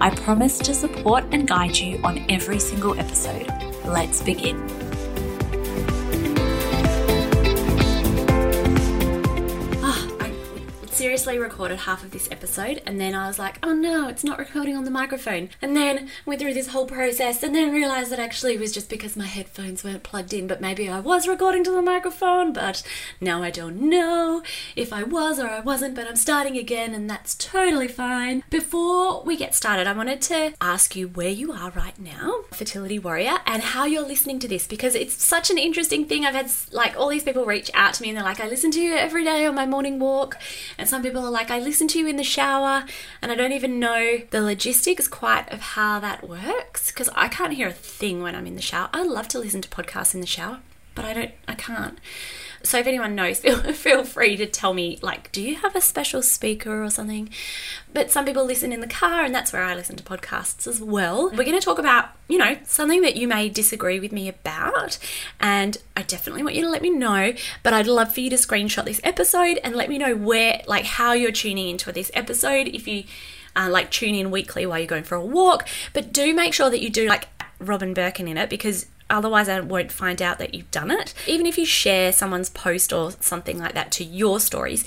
I promise to support and guide you on every single episode. Let's begin. Seriously recorded half of this episode and then I was like, oh no, it's not recording on the microphone. And then went through this whole process and then realized that actually it was just because my headphones weren't plugged in, but maybe I was recording to the microphone, but now I don't know if I was or I wasn't, but I'm starting again and that's totally fine. Before we get started, I wanted to ask you where you are right now, fertility warrior, and how you're listening to this because it's such an interesting thing. I've had like all these people reach out to me and they're like, I listen to you every day on my morning walk. And some people are like, I listen to you in the shower and I don't even know the logistics quite of how that works because I can't hear a thing when I'm in the shower. I love to listen to podcasts in the shower, but I don't, I can't. So if anyone knows, feel, feel free to tell me, like, do you have a special speaker or something? But some people listen in the car, and that's where I listen to podcasts as well. We're going to talk about, you know, something that you may disagree with me about, and I definitely want you to let me know. But I'd love for you to screenshot this episode and let me know where, like, how you're tuning into this episode. If you uh, like tune in weekly while you're going for a walk, but do make sure that you do like Robyn Birkin in it because otherwise I won't find out that you've done it. Even if you share someone's post or something like that to your stories,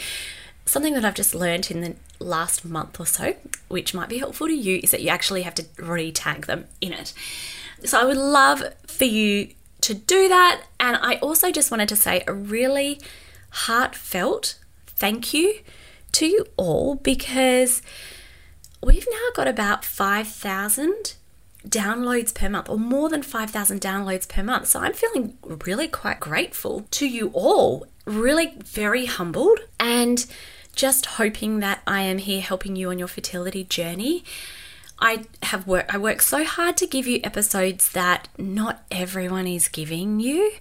something that I've just learned in the last month or so, which might be helpful to you, is that you actually have to re tag them in it. So I would love for you to do that. And I also just wanted to say a really heartfelt thank you to you all because we've now got about 5,000 downloads per month or more than 5,000 downloads per month. So I'm feeling really quite grateful to you all, really very humbled and just hoping that I am here helping you on your fertility journey. I have worked I work so hard to give you episodes that not everyone is giving you.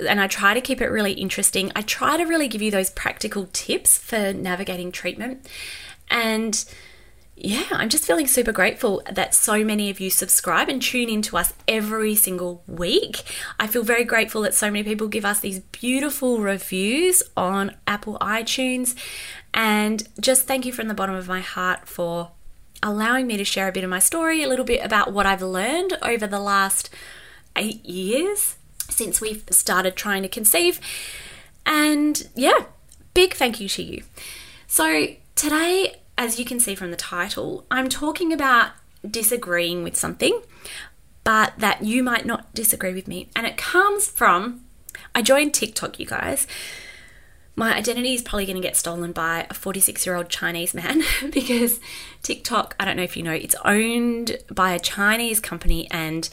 And I try to keep it really interesting. I try to really give you those practical tips for navigating treatment. And yeah, I'm just feeling super grateful that so many of you subscribe and tune in to us every single week. I feel very grateful that so many people give us these beautiful reviews on Apple iTunes. And just thank you from the bottom of my heart for allowing me to share a bit of my story, a little bit about what I've learned over the last eight years since we've started trying to conceive. And yeah, big thank you to you. So today, as you can see from the title, I'm talking about disagreeing with something, but that you might not disagree with me. And it comes from I joined TikTok, you guys. My identity is probably going to get stolen by a 46 year old Chinese man because TikTok, I don't know if you know, it's owned by a Chinese company and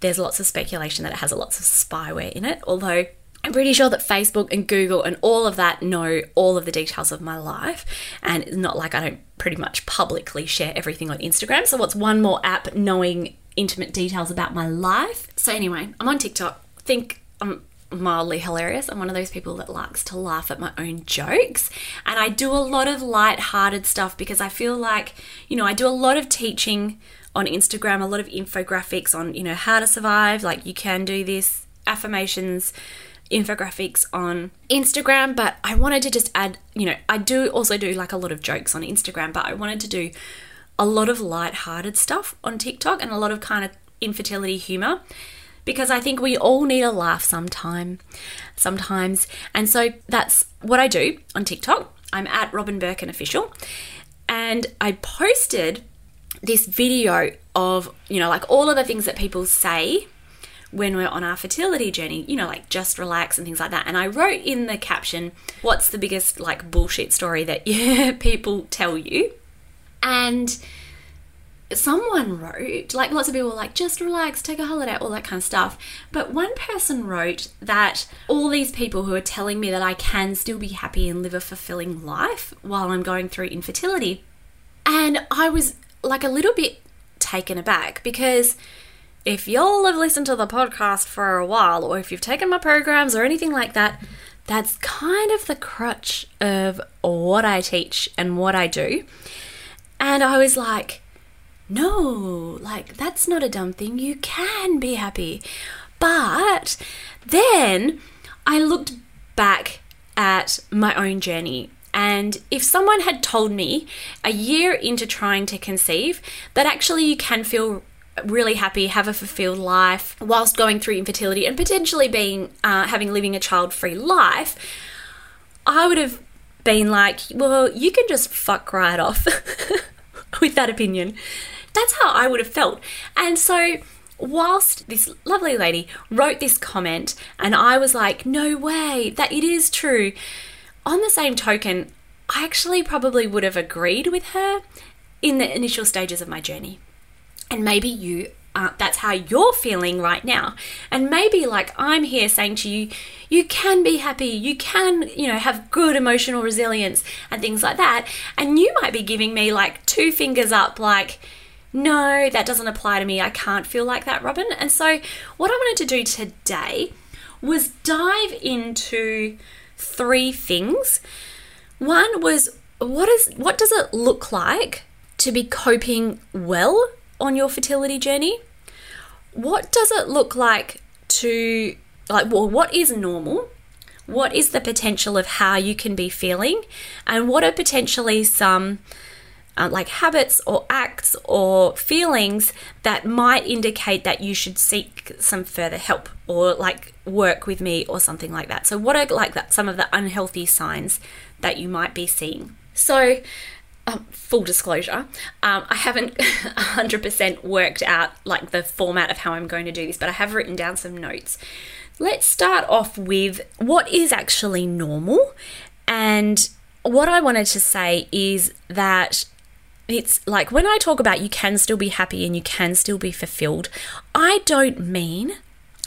there's lots of speculation that it has lots of spyware in it. Although I'm pretty sure that Facebook and Google and all of that know all of the details of my life. And it's not like I don't pretty much publicly share everything on Instagram. So, what's one more app knowing intimate details about my life? So, anyway, I'm on TikTok. Think I'm mildly hilarious. I'm one of those people that likes to laugh at my own jokes. And I do a lot of light-hearted stuff because I feel like, you know, I do a lot of teaching on Instagram, a lot of infographics on, you know, how to survive, like you can do this, affirmations, infographics on Instagram, but I wanted to just add, you know, I do also do like a lot of jokes on Instagram, but I wanted to do a lot of light-hearted stuff on TikTok and a lot of kind of infertility humor because I think we all need a laugh sometime sometimes. And so that's what I do on TikTok. I'm at Robyn Birkin official and I posted this video of, you know, like all of the things that people say when we're on our fertility journey, you know, like just relax and things like that. And I wrote in the caption, what's the biggest like bullshit story that yeah, people tell you? And someone wrote, like lots of people were like, just relax, take a holiday, all that kind of stuff. But one person wrote that all these people who are telling me that I can still be happy and live a fulfilling life while I'm going through infertility. And I was like a little bit taken aback because if y'all have listened to the podcast for a while, or if you've taken my programs or anything like that, that's kind of the crutch of what I teach and what I do. And I was like, no, like, that's not a dumb thing. You can be happy. But then I looked back at my own journey. And if someone had told me a year into trying to conceive that actually you can feel really happy, have a fulfilled life whilst going through infertility and potentially being uh, having living a child free life, I would have been like, well, you can just fuck right off with that opinion. That's how I would have felt. And so, whilst this lovely lady wrote this comment, and I was like, no way, that it is true. On the same token, I actually probably would have agreed with her in the initial stages of my journey. And maybe you that's how you're feeling right now. And maybe like I'm here saying to you, you can be happy, you can, you know, have good emotional resilience and things like that. And you might be giving me like two fingers up, like, no, that doesn't apply to me. I can't feel like that, Robyn. And so, what I wanted to do today was dive into three things. One was what is what does it look like to be coping well on your fertility journey? What does it look like to like well what is normal? What is the potential of how you can be feeling? And what are potentially some uh, like habits or acts or feelings that might indicate that you should seek some further help or like work with me or something like that. So, what are like that some of the unhealthy signs that you might be seeing? So, um, full disclosure, um, I haven't 100% worked out like the format of how I'm going to do this, but I have written down some notes. Let's start off with what is actually normal. And what I wanted to say is that it's like when I talk about you can still be happy and you can still be fulfilled, I don't mean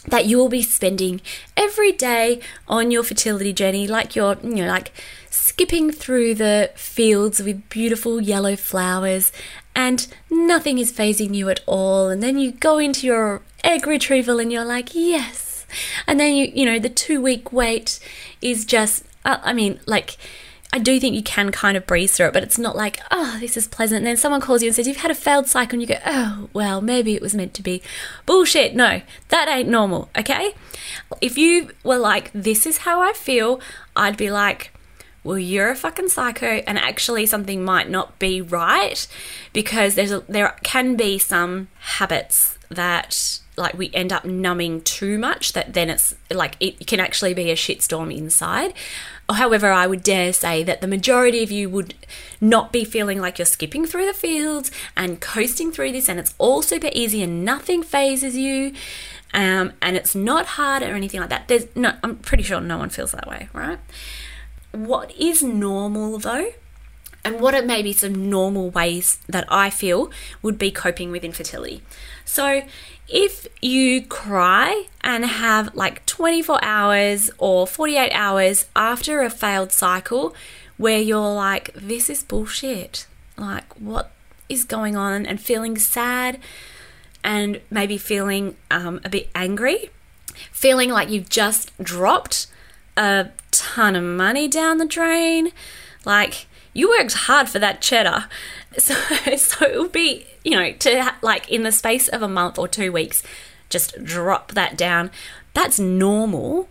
that you will be spending every day on your fertility journey like you're, you know, like skipping through the fields with beautiful yellow flowers and nothing is fazing you at all. And then you go into your egg retrieval and you're like, yes. And then you, you know, the two week wait is just, I mean, like, I do think you can kind of breeze through it, but it's not like, oh, this is pleasant. And then someone calls you and says, you've had a failed cycle, and you go, oh, well, maybe it was meant to be. Bullshit. No, that ain't normal, okay? If you were like, this is how I feel, I'd be like, well, you're a fucking psycho, and actually something might not be right because there's a, there can be some habits that like we end up numbing too much that then it's like it can actually be a shitstorm inside. However, I would dare say that the majority of you would not be feeling like you're skipping through the fields and coasting through this, and it's all super easy and nothing fazes you, um, and it's not hard or anything like that. There's no, I'm pretty sure no one feels that way, right? What is normal though? And what are maybe some normal ways that I feel would be coping with infertility? So, if you cry and have like 24 hours or 48 hours after a failed cycle where you're like, this is bullshit, like, what is going on, and feeling sad and maybe feeling um, a bit angry, feeling like you've just dropped a ton of money down the drain, like, you worked hard for that cheddar. So, so it would be, you know, to like in the space of a month or two weeks, just drop that down. That's normal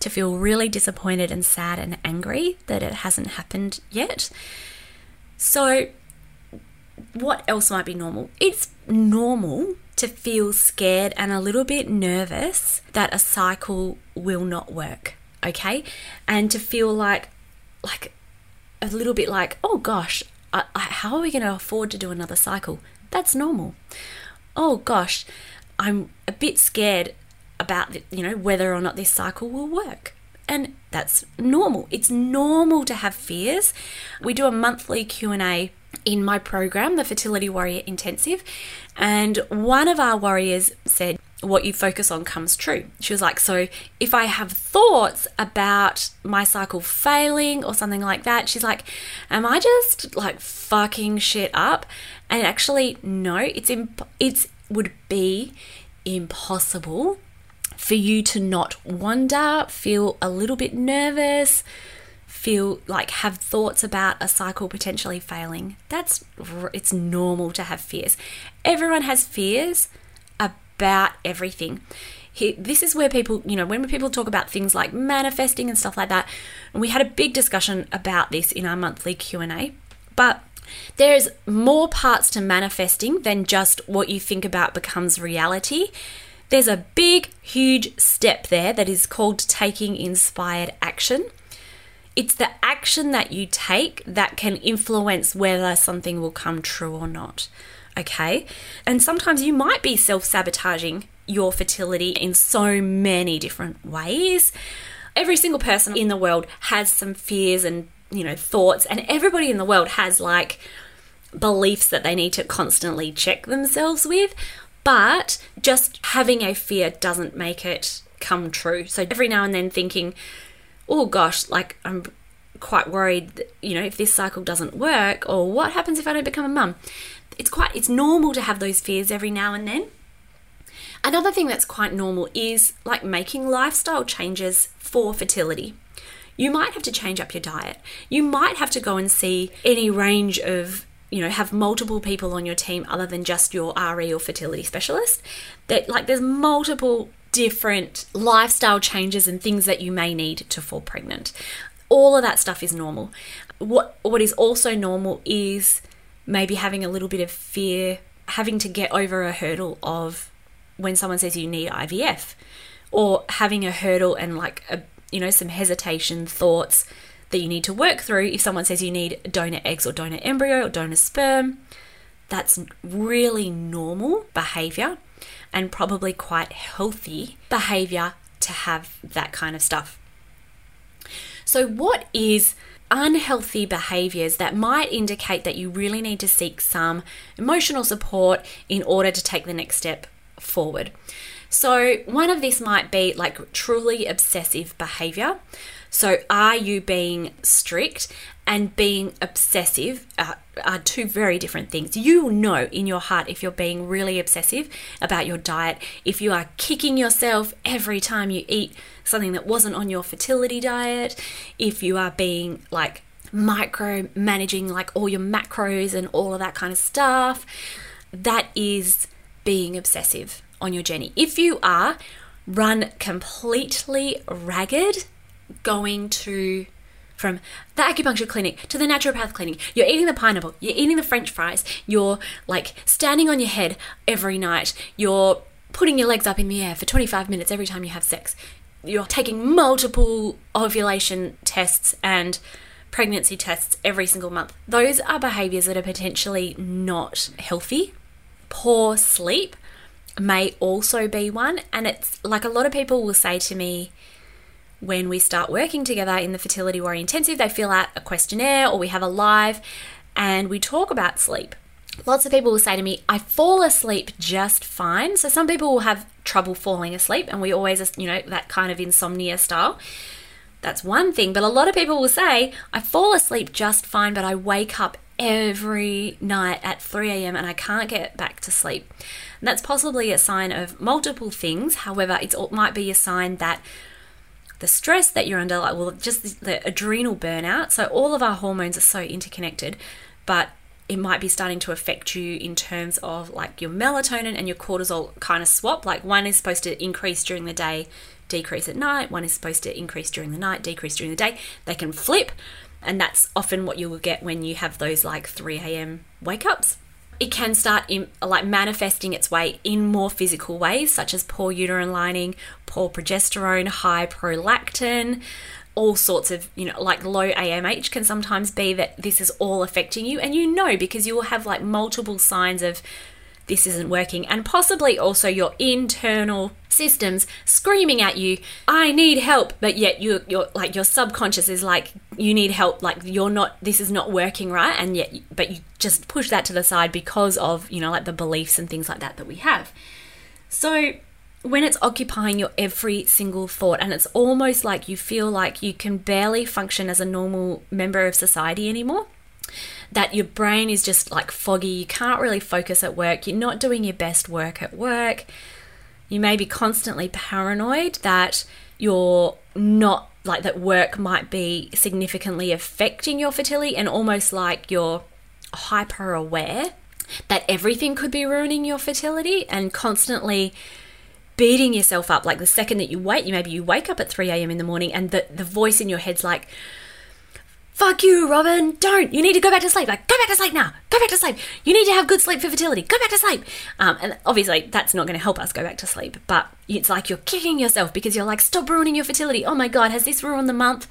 to feel really disappointed and sad and angry that it hasn't happened yet. So, what else might be normal? It's normal to feel scared and a little bit nervous that a cycle will not work, okay? And to feel like like a little bit like, oh gosh, I, I, how are we going to afford to do another cycle? That's normal. Oh gosh, I'm a bit scared about the, you know whether or not this cycle will work. And that's normal. It's normal to have fears. We do a monthly Q&A in my program, the Fertility Warrior Intensive, and one of our warriors said, what you focus on comes true. She was like, So if I have thoughts about my cycle failing or something like that, she's like, Am I just like fucking shit up? And actually, no, it's imp- it's would be impossible for you to not wonder, feel a little bit nervous, feel like have thoughts about a cycle potentially failing. That's it's normal to have fears. Everyone has fears about everything. this is where people, you know, when people talk about things like manifesting and stuff like that, and we had a big discussion about this in our monthly Q&A, but there's more parts to manifesting than just what you think about becomes reality. There's a big, huge step there that is called taking inspired action. It's the action that you take that can influence whether something will come true or not. Okay? And sometimes you might be self sabotaging your fertility in so many different ways. Every single person in the world has some fears and, you know, thoughts, and everybody in the world has like beliefs that they need to constantly check themselves with. But just having a fear doesn't make it come true. So every now and then thinking, oh gosh, like I'm quite worried, that, you know, if this cycle doesn't work, or what happens if I don't become a mum? It's quite, it's normal to have those fears every now and then. Another thing that's quite normal is like making lifestyle changes for fertility. You might have to change up your diet. You might have to go and see any range of you know have multiple people on your team other than just your RE or fertility specialist that like there's multiple different lifestyle changes and things that you may need to fall pregnant. All of that stuff is normal. What what is also normal is maybe having a little bit of fear, having to get over a hurdle of when someone says you need IVF or having a hurdle and like a you know some hesitation thoughts that you need to work through if someone says you need donor eggs or donor embryo or donor sperm. That's really normal behavior and probably quite healthy behavior to have that kind of stuff. So, what is unhealthy behaviors that might indicate that you really need to seek some emotional support in order to take the next step forward? So, one of this might be like truly obsessive behavior. So, are you being strict and being obsessive are, are, two very different things. You know in your heart if you're being really obsessive about your diet, if you are kicking yourself every time you eat something that wasn't on your fertility diet, if you are being like micro managing like all your macros and all of that kind of stuff. That is being obsessive on your journey. If you are, run completely ragged going to from the acupuncture clinic to the naturopath clinic. You're eating the pineapple, you're eating the french fries, you're like standing on your head every night, you're putting your legs up in the air for 25 minutes every time you have sex. You're taking multiple ovulation tests and pregnancy tests every single month. Those are behaviors that are potentially not healthy. Poor sleep may also be one. And it's like a lot of people will say to me, when we start working together in the Fertility Warrior Intensive, they fill out a questionnaire or we have a live and we talk about sleep. Lots of people will say to me, I fall asleep just fine. So some people will have trouble falling asleep, and we always, you know, that kind of insomnia style. That's one thing. But a lot of people will say, I fall asleep just fine, but I wake up every night at 3 a.m. and I can't get back to sleep. And that's possibly a sign of multiple things. However, it might be a sign that the stress that you're under, like, well, just the, the adrenal burnout. So, all of our hormones are so interconnected, but it might be starting to affect you in terms of like your melatonin and your cortisol kind of swap. Like, one is supposed to increase during the day, decrease at night, one is supposed to increase during the night, decrease during the day. They can flip, and that's often what you will get when you have those like 3 a.m. wake ups it can start in, like manifesting its way in more physical ways, such as poor uterine lining, poor progesterone, high prolactin, all sorts of, you know, like low AMH can sometimes be that this is all affecting you. And you know because you will have like multiple signs of this isn't working, and possibly also your internal systems screaming at you, I need help, but yet you you're like your subconscious is like, you need help, like you're not this is not working right, and yet but you just push that to the side because of, you know, like the beliefs and things like that that we have. So when it's occupying your every single thought and it's almost like you feel like you can barely function as a normal member of society anymore that your brain is just like foggy, you can't really focus at work, you're not doing your best work at work. You may be constantly paranoid that you're not like that work might be significantly affecting your fertility and almost like you're hyper aware that everything could be ruining your fertility and constantly beating yourself up. Like the second that you wake you maybe you wake up at 3 a.m in the morning and the, the voice in your head's like fuck you, Robyn. don't. You need to go back to sleep. Like, go back to sleep now. Go back to sleep. You need to have good sleep for fertility. Go back to sleep. Um, and obviously, that's not going to help us go back to sleep. But it's like you're kicking yourself because you're like, stop ruining your fertility. Oh my God, has this ruined the month?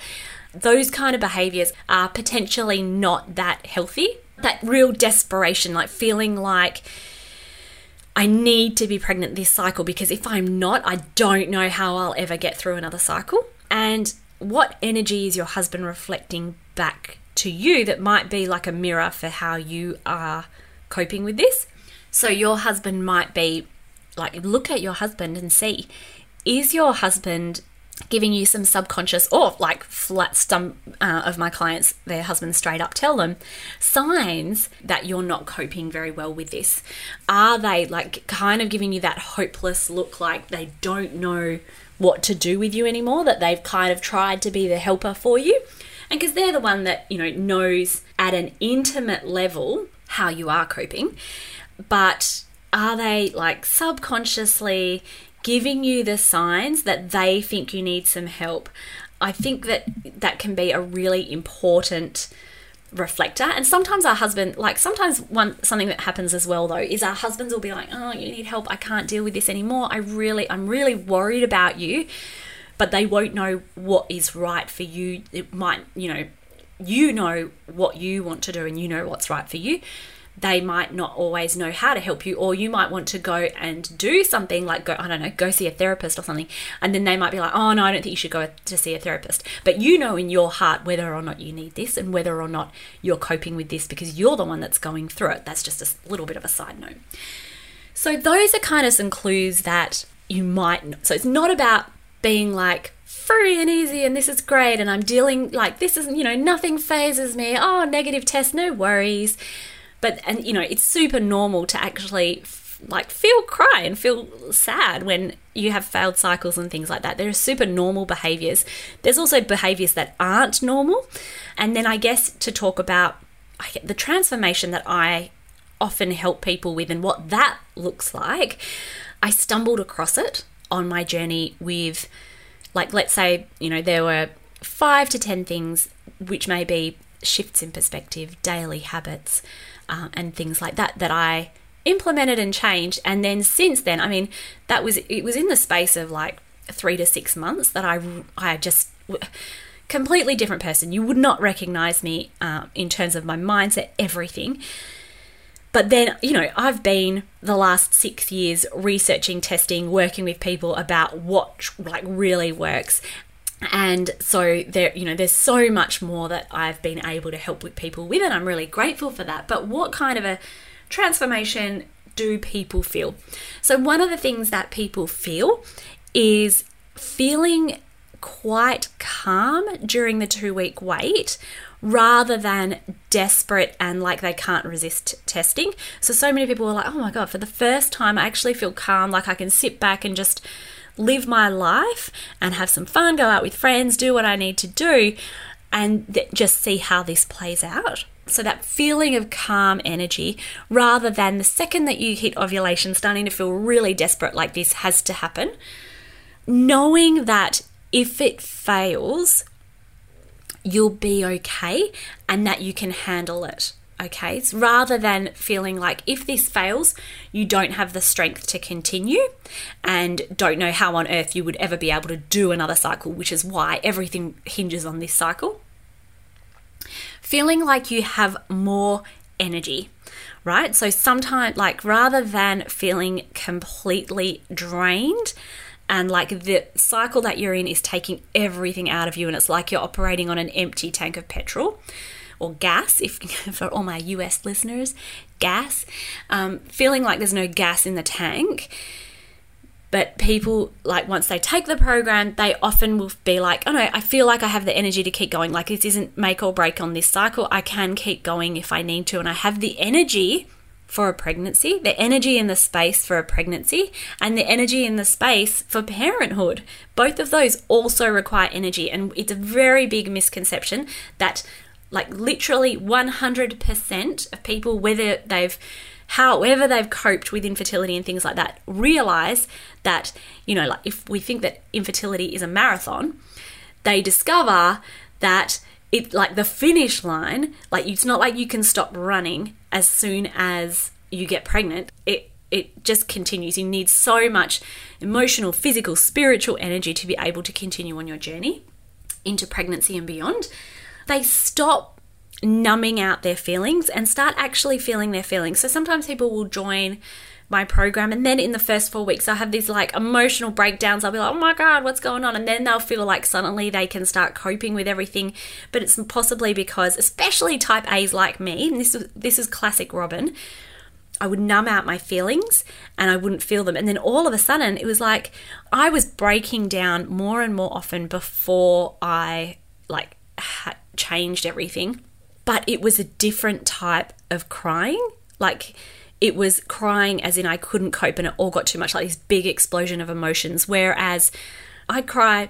Those kind of behaviors are potentially not that healthy. That real desperation, like feeling like, I need to be pregnant this cycle because if I'm not, I don't know how I'll ever get through another cycle. And what energy is your husband reflecting back to you that might be like a mirror for how you are coping with this? So your husband might be like, look at your husband and see is your husband giving you some subconscious or like flat some uh, of my clients their husbands straight up tell them signs that you're not coping very well with this are they like kind of giving you that hopeless look like they don't know what to do with you anymore, that they've kind of tried to be the helper for you. And because they're the one that, you know, knows at an intimate level how you are coping, but are they like subconsciously giving you the signs that they think you need some help? I think that that can be a really important reflector. And sometimes our husband like sometimes one something that happens as well though is our husbands will be like oh you need help. I can't deal with this anymore. I really i'm really worried about you but they won't know what is right for you. It might you know you know what you want to do and you know what's right for you. They might not always know how to help you or you might want to go and do something like go i don't know go see a therapist or something and then they might be like oh no i don't think you should go to see a therapist. But you know in your heart whether or not you need this and whether or not you're coping with this because you're the one that's going through it. That's just a little bit of a side note. So those are kind of some clues that you might so it's not about being like free and easy and this is great and i'm dealing like this is you know nothing fazes me oh negative test no worries but and you know it's super normal to actually like feel cry and feel sad when you have failed cycles and things like that. There are super normal behaviors. There's also behaviors that aren't normal. And then I guess to talk about the transformation that I often help people with and what that looks like, I stumbled across it on my journey with, like, let's say, you know, there were five to 10 things which may be shifts in perspective, daily habits, uh, and things like that that I implemented and changed. And then since then, I mean, that was it was in the space of like three to six months that I I just completely different person. You would not recognize me uh, in terms of my mindset, everything. But then, you know, I've been the last six years researching, testing, working with people about what like really works. And so there you know there's so much more that I've been able to help with people with and I'm really grateful for that. But what kind of a transformation do people feel? So one of the things that people feel is feeling quite calm during the 2 week wait rather than desperate and like they can't resist testing so so many people are like oh my god for the first time I actually feel calm like I can sit back and just live my life and have some fun, go out with friends, do what I need to do, and th- just see how this plays out. So, that feeling of calm energy rather than the second that you hit ovulation, starting to feel really desperate, like this has to happen, knowing that if it fails, you'll be okay and that you can handle it okay? So rather than feeling like if this fails, you don't have the strength to continue and don't know how on earth you would ever be able to do another cycle, which is why everything hinges on this cycle. Feeling like you have more energy, right? So sometimes, like, rather than feeling completely drained, and like the cycle that you're in is taking everything out of you, and it's like you're operating on an empty tank of petrol or gas, if for all my US listeners, gas, um, feeling like there's no gas in the tank, But people, like, once they take the program, they often will be like, oh no, I feel like I have the energy to keep going. Like, this isn't make or break on this cycle. I can keep going if I need to. And I have the energy for a pregnancy, the energy in the space for a pregnancy, and the energy in the space for parenthood. Both of those also require energy. And it's a very big misconception that, like, literally 100% of people, whether they've however they've coped with infertility and things like that, realize that, you know, like if we think that infertility is a marathon, they discover that it like the finish line, like it's not like you can stop running as soon as you get pregnant. It it just continues. You need so much emotional, physical, spiritual energy to be able to continue on your journey into pregnancy and beyond. They stop numbing out their feelings and start actually feeling their feelings. So sometimes people will join my program and then in the first four weeks i have these like emotional breakdowns i'll be like oh my god what's going on and then they'll feel like suddenly they can start coping with everything but it's possibly because especially type a's like me and this is this is classic robyn I would numb out my feelings and I wouldn't feel them. And then all of a sudden, it was like I was breaking down more and more often before I like ha- changed everything. But it was a different type of crying. Like it was crying as in I couldn't cope and it all got too much, like this big explosion of emotions. Whereas I cry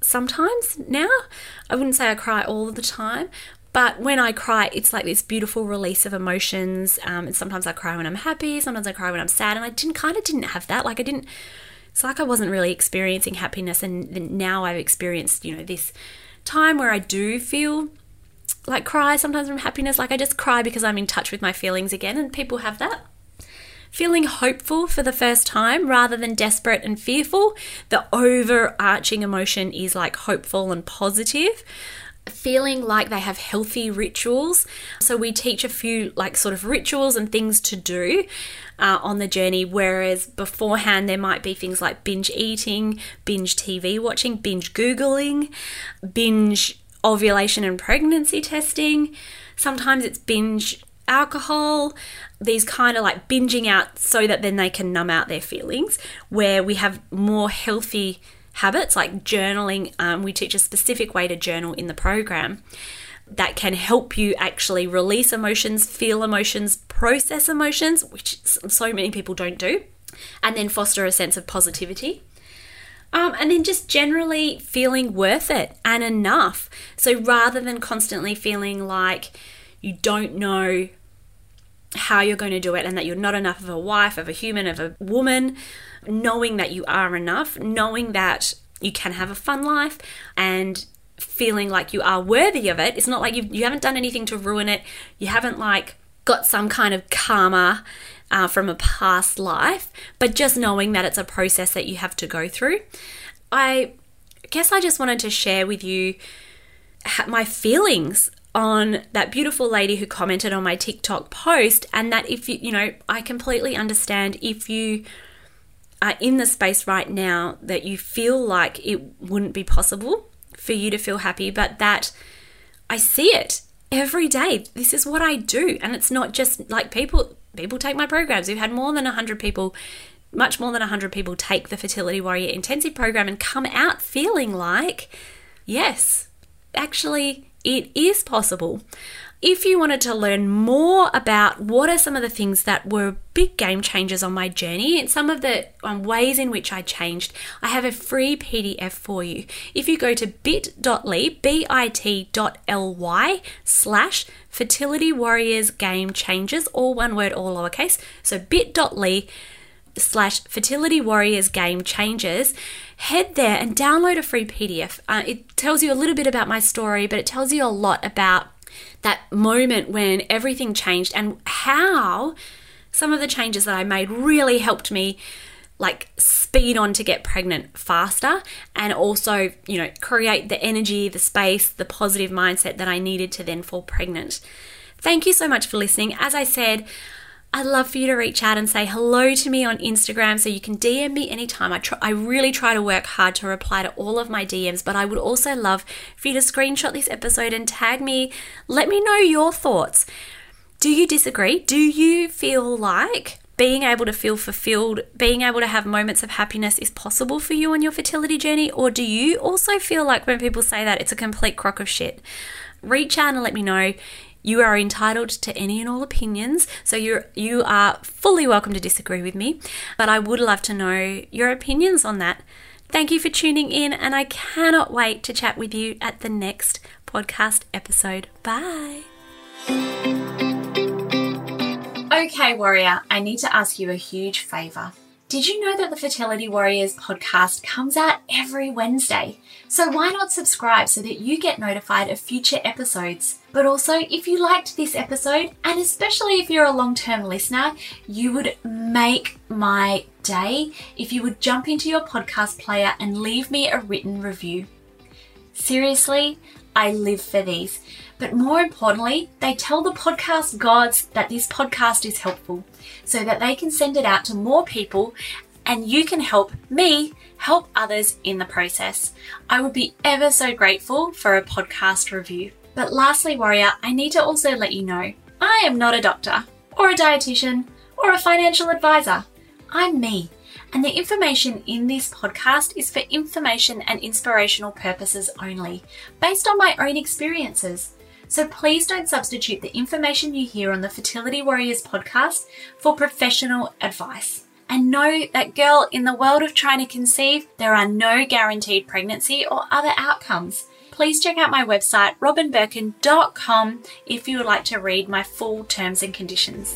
sometimes now. I wouldn't say I cry all the time, but when I cry, it's like this beautiful release of emotions. Um, and sometimes I cry when I'm happy, sometimes I cry when I'm sad. And I didn't kind of didn't have that. Like I didn't. It's like I wasn't really experiencing happiness, and now I've experienced, you know, this time where I do feel like cry sometimes from happiness. Like I just cry because I'm in touch with my feelings again, and people have that. Feeling hopeful for the first time rather than desperate and fearful. The overarching emotion is like hopeful and positive feeling like they have healthy rituals. So we teach a few like sort of rituals and things to do uh, on the journey, whereas beforehand there might be things like binge eating, binge TV watching, binge Googling, binge ovulation and pregnancy testing. Sometimes it's binge alcohol, these kind of like binging out so that then they can numb out their feelings, where we have more healthy habits like journaling. Um, we teach a specific way to journal in the program that can help you actually release emotions, feel emotions, process emotions, which so many people don't do, and then foster a sense of positivity. Um, and then just generally feeling worth it and enough. So rather than constantly feeling like you don't know how you're going to do it and that you're not enough of a wife, of a human, of a woman, knowing that you are enough, knowing that you can have a fun life and feeling like you are worthy of it. It's not like you've, you haven't done anything to ruin it. You haven't like got some kind of karma uh, from a past life, but just knowing that it's a process that you have to go through. I guess I just wanted to share with you my feelings on that beautiful lady who commented on my TikTok post, and that if you, you know, I completely understand if you are in the space right now that you feel like it wouldn't be possible for you to feel happy, but that I see it every day. This is what I do, and it's not just like people. People take my programs. We've had more than hundred people much more than 100 people take the Fertility Warrior Intensive program and come out feeling like, yes, actually, it is possible. If you wanted to learn more about what are some of the things that were big game changers on my journey and some of the um, ways in which I changed, I have a free PDF for you. If you go to bit.ly, bit.ly slash fertility warriors game changers, all one word, all lowercase. So bit.ly slash fertility warriors game changers head there and download a free pdf uh, it tells you a little bit about my story but it tells you a lot about that moment when everything changed and how some of the changes that i made really helped me like speed on to get pregnant faster and also you know create the energy the space the positive mindset that i needed to then fall pregnant. Thank you so much for listening. As i said I'd love for you to reach out and say hello to me on Instagram so you can DM me anytime. I, I really try to work hard to reply to all of my DMs, but I would also love for you to screenshot this episode and tag me. Let me know your thoughts. Do you disagree? Do you feel like being able to feel fulfilled, being able to have moments of happiness is possible for you on your fertility journey? Or do you also feel like when people say that it's a complete crock of shit? Reach out and let me know. You are entitled to any and all opinions, so you're you are fully welcome to disagree with me, but I would love to know your opinions on that. Thank you for tuning in, and I cannot wait to chat with you at the next podcast episode. Bye. Okay, Warrior, I need to ask you a huge favour. Did you know that the Fertility Warriors podcast comes out every Wednesday? So why not subscribe so that you get notified of future episodes? But also, if you liked this episode, and especially if you're a long term listener, you would make my day if you would jump into your podcast player and leave me a written review. Seriously, I live for these. But more importantly, they tell the podcast gods that this podcast is helpful so that they can send it out to more people and you can help me help others in the process. I would be ever so grateful for a podcast review. But lastly, Warrior, I need to also let you know I am not a doctor or a dietitian or a financial advisor. I'm me. And the information in this podcast is for information and inspirational purposes only, based on my own experiences. So please don't substitute the information you hear on the Fertility Warriors podcast for professional advice. And know that, girl, in the world of trying to conceive, there are no guaranteed pregnancy or other outcomes. Please check out my website, robynbirkin.com, if you would like to read my full terms and conditions.